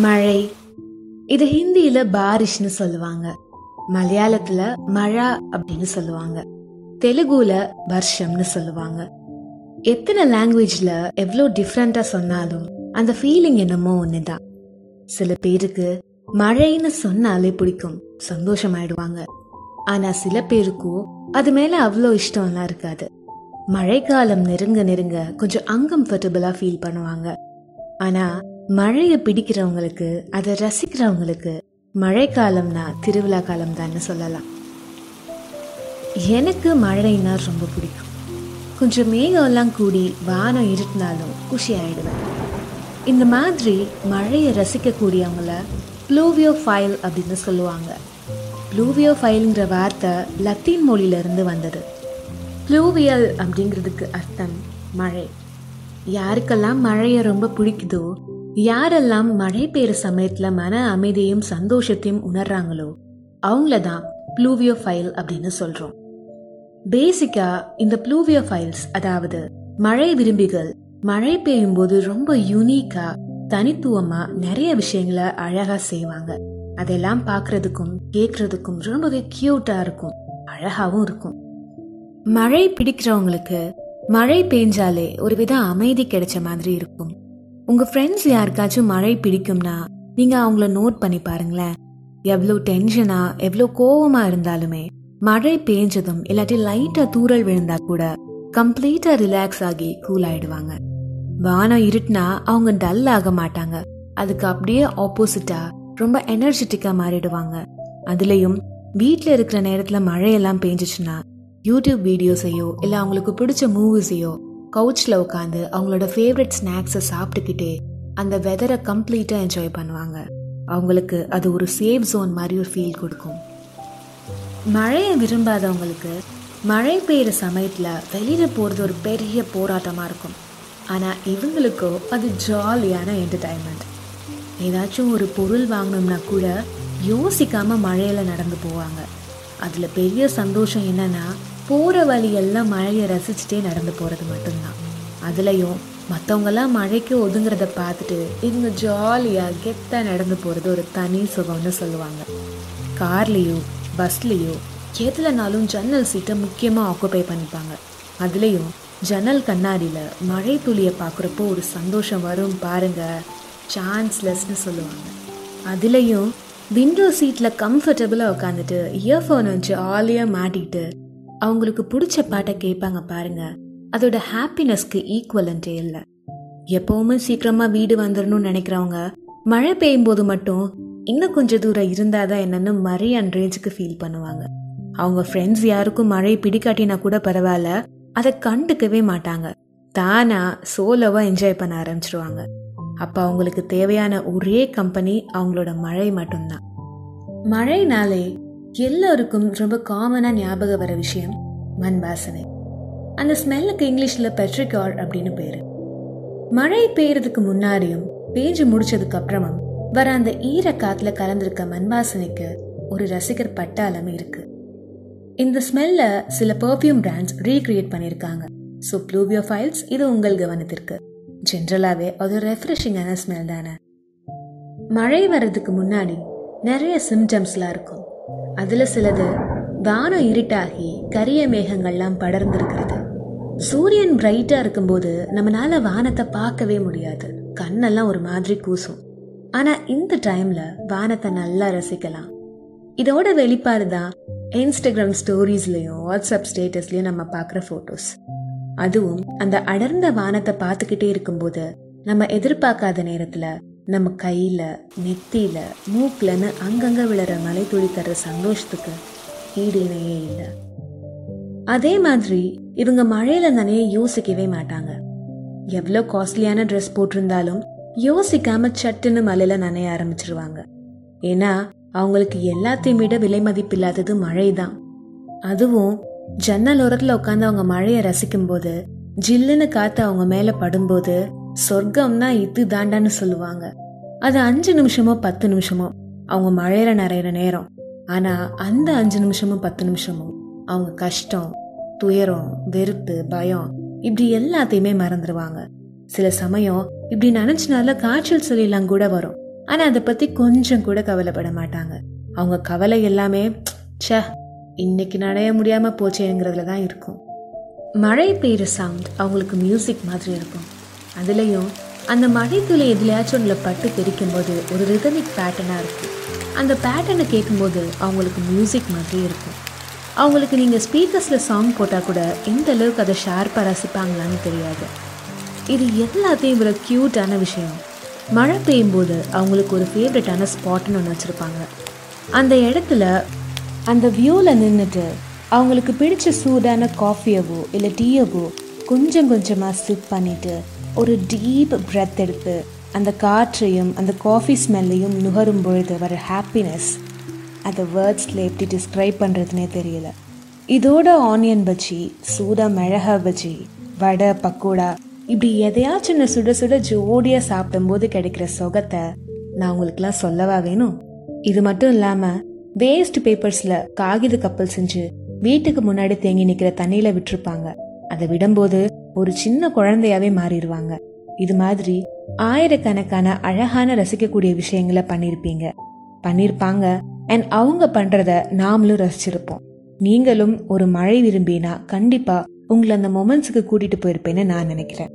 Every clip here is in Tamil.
மழை. இது ஹிந்தியில பாரிஷ்னு சொல்லுவாங்க. மலையாளத்துல மழா அப்படின்னு சொல்லுவாங்க. தெலுங்குல வர்ஷம்னு சொல்லுவாங்க. எத்தனை லாங்குவேஜ்ல எவ்வளோ டிஃப்ரெண்டா சொன்னாலும் அந்த ஃபீலிங் என்னமோ ஒண்ணுதான். சில பேருக்கு மழைன்னு சொன்னாலே பிடிக்கும். சந்தோஷமாயிடுவாங்க. ஆனா சில பேருக்கும் அது மேல அவ்வளோ இஷ்டம்லாம் இருக்காது. மழைக்காலம் நெருங்க நெருங்க கொஞ்சம் அன்கம்ஃபர்டபுளா ஃபீல் பண்ணுவாங்க. ஆனா மழையை பிடிக்கிறவங்களுக்கு அதை ரசிக்கிறவங்களுக்கு மழைக்காலம்னா திருவிழா காலம் தான் சொல்லலாம். எனக்கு மழைன்னா ரொம்ப பிடிக்கும். கொஞ்சம் மேகம்லாம் கூடி வானம் இருட்டினாலும் குஷி ஆயிடுவேன். இந்த மாதிரி மழையை ரசிக்கக்கூடியவங்கள ப்ளூவியோ ஃபைல் அப்படின்னு சொல்லுவாங்க. ப்ளூவியோ ஃபைல்ங்கிற வார்த்தை லத்தீன் மொழியிலிருந்து வந்தது. ப்ளூவியல் அப்படிங்கிறதுக்கு அர்த்தம் மழை. யாருக்கெல்லாம் மழையை ரொம்ப பிடிக்குதோ யாரெல்லாம் மழை பெய்யுற சமயத்தில் மன அமைதியும் சந்தோஷத்தையும் உணர்றாங்களோ அவங்கள தான் ப்ளூவியோ ஃபைல் அப்படின்னு சொல்கிறோம் பேசிக்காக இந்த ப்ளூவியோ ஃபைல்ஸ் அதாவது மழை விரும்பிகள் மழை பெய்யும் போது ரொம்ப யூனிக்காக தனித்துவமாக நிறைய விஷயங்களை அழகாக செய்வாங்க. அதெல்லாம் பார்க்கறதுக்கும் கேட்கறதுக்கும் ரொம்பவே கியூட்டாக இருக்கும் அழகாகவும் இருக்கும். மழை பிடிக்கிறவங்களுக்கு மழை பெஞ்சாலே ஒரு வித அமைதி கிடைச்ச மாதிரி இருக்கும். உங்க ஃப்ரெண்ட்ஸ் யாருக்காச்சும் மழை பிடிக்கும்னா நீங்க அவங்கள நோட் பண்ணி பாருங்களேன். எவ்வளோ டென்ஷனா எவ்வளோ கோவமா இருந்தாலுமே மழை பேஞ்சதும் இல்லாட்டி லைட்டா தூறல் விழுந்தா கூட கம்ப்ளீட்டா ரிலாக்ஸ் ஆகி கூல் ஆயிடுவாங்க. வானம் இருட்டுனா அவங்க டல் ஆக மாட்டாங்க. அதுக்கு அப்படியே ஆப்போசிட்டா ரொம்ப எனர்ஜெட்டிக்கா மாறிடுவாங்க. அதுலயும் வீட்ல இருக்கிற நேரத்துல மழையெல்லாம் பெஞ்சிச்சுன்னா யூடியூப் வீடியோஸையோ இல்லை அவங்களுக்கு பிடிச்ச மூவிஸையோ கவுச்சில் உட்காந்து அவங்களோட ஃபேவரட் ஸ்நாக்ஸை சாப்பிட்டுக்கிட்டே அந்த வெதரை கம்ப்ளீட்டாக என்ஜாய் பண்ணுவாங்க. அவங்களுக்கு அது ஒரு சேஃப் ஜோன் மாதிரி ஒரு ஃபீல் கொடுக்கும். மழையை விரும்பாதவங்களுக்கு மழை பெய்கிற சமயத்தில் வெளியில் போகிறது ஒரு பெரிய போராட்டமாக இருக்கும். ஆனால் இவங்களுக்கோ அது ஜாலியான என்டர்டைன்மெண்ட் ஏதாச்சும் ஒரு பொருள் வாங்கணும்னா கூட யோசிக்காமல் மழையில் நடந்து போவாங்க. அதில் பெரிய சந்தோஷம் என்னன்னா போகிற வழியெல்லாம் மழையை ரசிச்சுட்டே நடந்து போகிறது மட்டும்தான். அதுலேயும் மற்றவங்கெல்லாம் மழைக்கு ஒதுங்கிறத பார்த்துட்டு இவங்க ஜாலியாக கெத்தாக நடந்து போகிறது ஒரு தனி சுகம்னு சொல்லுவாங்க. கார்லேயோ பஸ்லேயோ எதுலனாலும் ஜன்னல் சீட்டை முக்கியமாக ஆக்குப்பை பண்ணிப்பாங்க. அதுலேயும் ஜன்னல் கண்ணாடியில் மழை துளியை பார்க்குறப்போ ஒரு சந்தோஷம் வரும் பாருங்க சான்ஸ்லெஸ்னு சொல்லுவாங்க. அதுலேயும் விண்டோ சீட்டில் கம்ஃபர்டபுளாக உட்காந்துட்டு இயர்ஃபோன் வச்சு ஆலியாக மாட்டிக்கிட்டு அவங்களுக்கு பிடிச்ச பாட்டை கேட்பாங்க பாருங்க. அதோட ஹாப்பினஸ்க்கு ஈக்குவலன்ட்டே இல்லை. எப்பவுமே சீக்கிரமாக வீடு வந்துடணும்னு நினைக்கிறவங்க மழை பெய்யும் போது மட்டும் இன்னும் கொஞ்சம் தூரம் இருந்தாதான் என்னன்னு மரியான் ரேஞ்சுக்கு ஃபீல் பண்ணுவாங்க. அவங்க ஃப்ரெண்ட்ஸ் யாருக்கும் மழை பிடிக்காட்டினா கூட பரவாயில்ல அதை கண்டுக்கவே மாட்டாங்க. தானா சோலோவா என்ஜாய் பண்ண ஆரம்பிச்சிருவாங்க. அப்ப அவங்களுக்கு தேவையான ஒரே கம்பெனி அவங்களோட மழை மட்டும்தான். மழைனாலே எல்லோருக்கும் ரொம்ப காமனாக ஞாபகம் வர விஷயம் மண் வாசனை அந்த ஸ்மெல்லுக்கு இங்கிலீஷில் பெட்ரிகார் அப்படின்னு பேர். மழை பெய்யறதுக்கு முன்னாடியும் பேஞ்சு முடிச்சதுக்கு அப்புறமும் வர அந்த ஈர காத்துல கலந்திருக்க மண் வாசனைக்கு ஒரு ரசிகர் பட்டாளம் இருக்கு. இந்த ஸ்மெல்ல சில பெர்ஃப்யூம் பிராண்ட்ஸ் ரீக்ரியேட் பண்ணியிருக்காங்க ஸோ ப்ளூவியோ ஃபைல்ஸ் இது உங்கள் கவனத்திற்கு. ஜென்ரலாகவே அது ரெஃப்ரெஷிங்கான ஸ்மெல் தானே. மழை வர்றதுக்கு முன்னாடி நிறைய சிம்டம்ஸ்லாம் இருக்கும். அதில் சிலது வானம் இருட்டாகி கரிய மேகங்கள்லாம் படர்ந்திருக்கிறது. சூரியன் பிரைட்டாக இருக்கும்போது நம்மளால வானத்தை பார்க்கவே முடியாது. கண்ணெல்லாம் ஒரு மாதிரி கூசும். ஆனால் இந்த டைமில் வானத்தை நல்லா ரசிக்கலாம். இதோட வெளிப்பாடு தான் இன்ஸ்டாகிராம் ஸ்டோரிஸ்லையும் வாட்ஸ்அப் ஸ்டேட்டஸ்லையும் நம்ம பார்க்குற ஃபோட்டோஸ் அதுவும் அந்த அடர்ந்த வானத்தை பார்த்துக்கிட்டே இருக்கும்போது நம்ம எதிர்பார்க்காத நேரத்தில் நம்ம கையில் நெத்தியில் மூக்கில்னு அங்கங்கே விழுற மலை துளி தர்ற சந்தோஷத்துக்கு ஈடு இணையே இல்லை. அதே மாதிரி இவங்க மழையில நனைய யோசிக்கவே மாட்டாங்க. எவ்வளோ காஸ்ட்லியான ட்ரெஸ் போட்டிருந்தாலும் யோசிக்காம சட்டுன்னு மலையில நனைய ஆரம்பிச்சிருவாங்க. ஏன்னா அவங்களுக்கு எல்லாத்தையும் விட விலை மதிப்பில்லாதது மழை தான் அதுவும் ஜன்னல் ஓரத்துல உட்காந்து அவங்க மழையை ரசிக்கும் போது ஜில்லுன்னு காத்து அவங்க மேல படும்போது சொர்க்கம்னா இது தாண்டான்னு சொல்லுவாங்க. அது அஞ்சு நிமிஷமோ பத்து நிமிஷமோ அவங்க மழையில நிறையிற நேரம். ஆனா அந்த அஞ்சு நிமிஷமும் பத்து நிமிஷமும் அவங்க கஷ்டம் துயரம் வெறுப்பு பயம் இப்படி எல்லாத்தையுமே மறந்துடுவாங்க சில சமயம் இப்படி நினைச்சனால காய்ச்சல் சொல்லிலாம் கூட வரும். ஆனால் அதை பற்றி கொஞ்சம் கூட கவலைப்பட மாட்டாங்க. அவங்க கவலை எல்லாமே ச இன்னைக்கு நடைய முடியாமல் போச்சேங்கிறதுல தான் இருக்கும். மழை பெய்கிற சவுண்ட் அவங்களுக்கு மியூசிக் மாதிரி இருக்கும். அதுலேயும் அந்த மழை துளி எதுலையாச்சும் ஒன்றில் பட்டு தெரிக்கும் போது ஒரு ரிதமிக் பேட்டர்னாக இருக்கும் அந்த பேட்டர்னை கேட்கும்போது அவங்களுக்கு மியூசிக் மாதிரி இருக்கும். அவங்களுக்கு நீங்கள் ஸ்பீக்கர்ஸில் சாங் போட்டால் கூட எந்த அளவுக்கு அதை ஷார்ப்பாக ரசிப்பாங்களான்னு தெரியாது. இது எல்லாத்தையும் விட க்யூட்டான விஷயம். மழை பெய்யும்போது அவங்களுக்கு ஒரு ஃபேவரட்டான ஸ்பாட்னு ஒன்று வச்சுருப்பாங்க. அந்த இடத்துல அந்த வியூவில் நின்றுட்டு அவங்களுக்கு பிடிச்ச சூடான காஃபியவோ இல்லை டீயவோ கொஞ்சம் கொஞ்சமாக சிப் பண்ணிவிட்டு ஒரு டீப் பிரெத் எடுத்து அந்த காற்றையும் அந்த காஃபி ஸ்மெல்லையும் நுகரும் பொழுது வர ஹாப்பினஸ் அதை வேர்ட்ஸில் எப்படி டிஸ்கிரைப் பண்ணுறதுனே தெரியல. இதோட ஆனியன் பஜ்ஜி சூடா மிளகா பஜ்ஜி வடை பக்கோடா இப்படி எதையாச்சும் நான் சுட சுட ஜோடியாக சாப்பிடும்போது கிடைக்கிற சுகத்தை நான் உங்களுக்குலாம் சொல்லவா வேணும்? இது மட்டும் இல்லாமல் வேஸ்ட் பேப்பர்ஸில் காகித கப்பல் செஞ்சு வீட்டுக்கு முன்னாடி தேங்கி நிற்கிற தண்ணியில் விட்டுருப்பாங்க. அதை விடும்போது ஒரு சின்ன குழந்தையாவே மாறிடுவாங்க. இது மாதிரி ஆயிரக்கணக்கான அழகான ரசிக்கக்கூடிய விஷயங்களை பண்ணியிருப்பீங்க பண்ணியிருப்பாங்க அண்ட் அவங்க பண்றத நாமளும் ரசிச்சிருப்போம். நீங்களும் ஒரு மழை விரும்பினா கண்டிப்பா உங்களை அந்த மொமெண்ட்ஸுக்கு கூட்டிட்டு போயிருப்பேன்னு நான் நினைக்கிறேன்.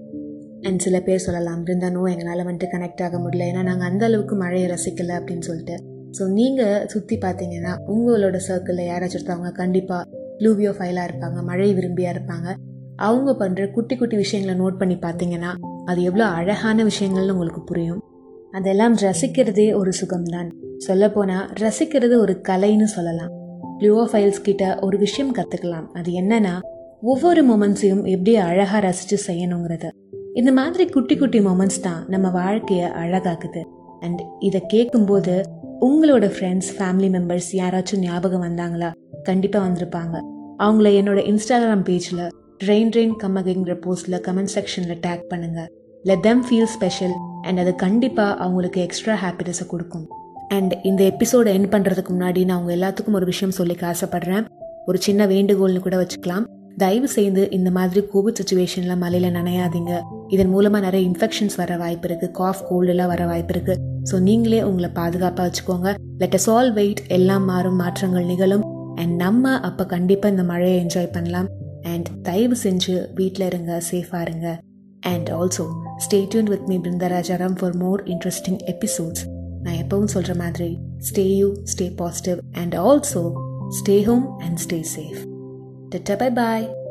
அண்ட் சில பேர் சொல்லலாம் இருந்தானோ எங்களால் வந்துட்டு கனெக்ட் ஆக முடியல. ஏன்னா நாங்கள் அந்த அளவுக்கு மழையை ரசிக்கல அப்படின்னு சொல்லிட்டு. ஸோ நீங்கள் சுற்றி பார்த்தீங்கன்னா உங்களோட சர்க்கிளில் யாராச்சும் ஒருத்தவங்க கண்டிப்பாக லூவியோ ஃபைலாக இருப்பாங்க மழை விரும்பியாக இருப்பாங்க. அவங்க பண்ணுற குட்டி குட்டி விஷயங்களை நோட் பண்ணி பார்த்தீங்கன்னா அது எவ்வளோ அழகான விஷயங்கள்னு உங்களுக்கு புரியும். அதெல்லாம் ரசிக்கிறதே ஒரு சுகம்தான். சொல்லப்போனால் ரசிக்கிறது ஒரு கலைன்னு சொல்லலாம். ப்ளூவோ ஃபைல்ஸ் கிட்ட ஒரு விஷயம் கற்றுக்கலாம் அது என்னன்னா ஒவ்வொரு மொமெண்ட்ஸையும் எப்படி அழகாக ரசித்து செய்யணுங்கிறது. இந்த மாதிரி குட்டி குட்டி மொமெண்ட்ஸ் தான் நம்ம வாழ்க்கையை அழகாக்குது. அண்ட் இதை கேட்கும்போது உங்களோட ஃப்ரெண்ட்ஸ் ஃபேமிலி மெம்பர்ஸ் யாராச்சும் ஞாபகம் வந்தாங்களா? கண்டிப்பாக வந்திருப்பாங்க. அவங்கள என்னோட இன்ஸ்டாகிராம் பேஜில் ட்ரெயின் ட்ரெயின் கம்மகிங்கிற போஸ்டில் கமெண்ட் செக்ஷனில் டேக் பண்ணுங்கள் let them feel special and அது கண்டிப்பாக அவங்களுக்கு எக்ஸ்ட்ரா ஹாப்பினஸை கொடுக்கும். அண்ட் இந்த எபிசோடை என் பண்ணுறதுக்கு முன்னாடி நான் அவங்க எல்லாத்துக்கும் ஒரு விஷயம் சொல்லிக்க ஆசைப்படுறேன். ஒரு சின்ன வேண்டுகோள்னு கூட வச்சுக்கலாம். தயவு செய்து இந்த மாதிரி கோவிட் சுச்சுவேஷனில் மலையில் நனையாதீங்க. இதன் மூலமாக நிறைய இன்ஃபெக்ஷன்ஸ் வர வாய்ப்பு இருக்குது காஃப் கோல்டெல்லாம் வர வாய்ப்பு இருக்குது ஸோ நீங்களே உங்களை பாதுகாப்பாக வச்சுக்கோங்க. லெட் அஸ் ஆல் வெயிட் எல்லாம் மாறும் மாற்றங்கள் நிகழும். அண்ட் நம்ம அப்போ கண்டிப்பாக இந்த மழையை என்ஜாய் பண்ணலாம். அண்ட் தயவு செஞ்சு வீட்டில் இருங்க சேஃபாக இருங்க. And also stay tuned with me Brinda Rajaram for more interesting episodes நான் எப்பவும் சொல்கிற மாதிரி stay you stay positive and also stay home and stay safe bye bye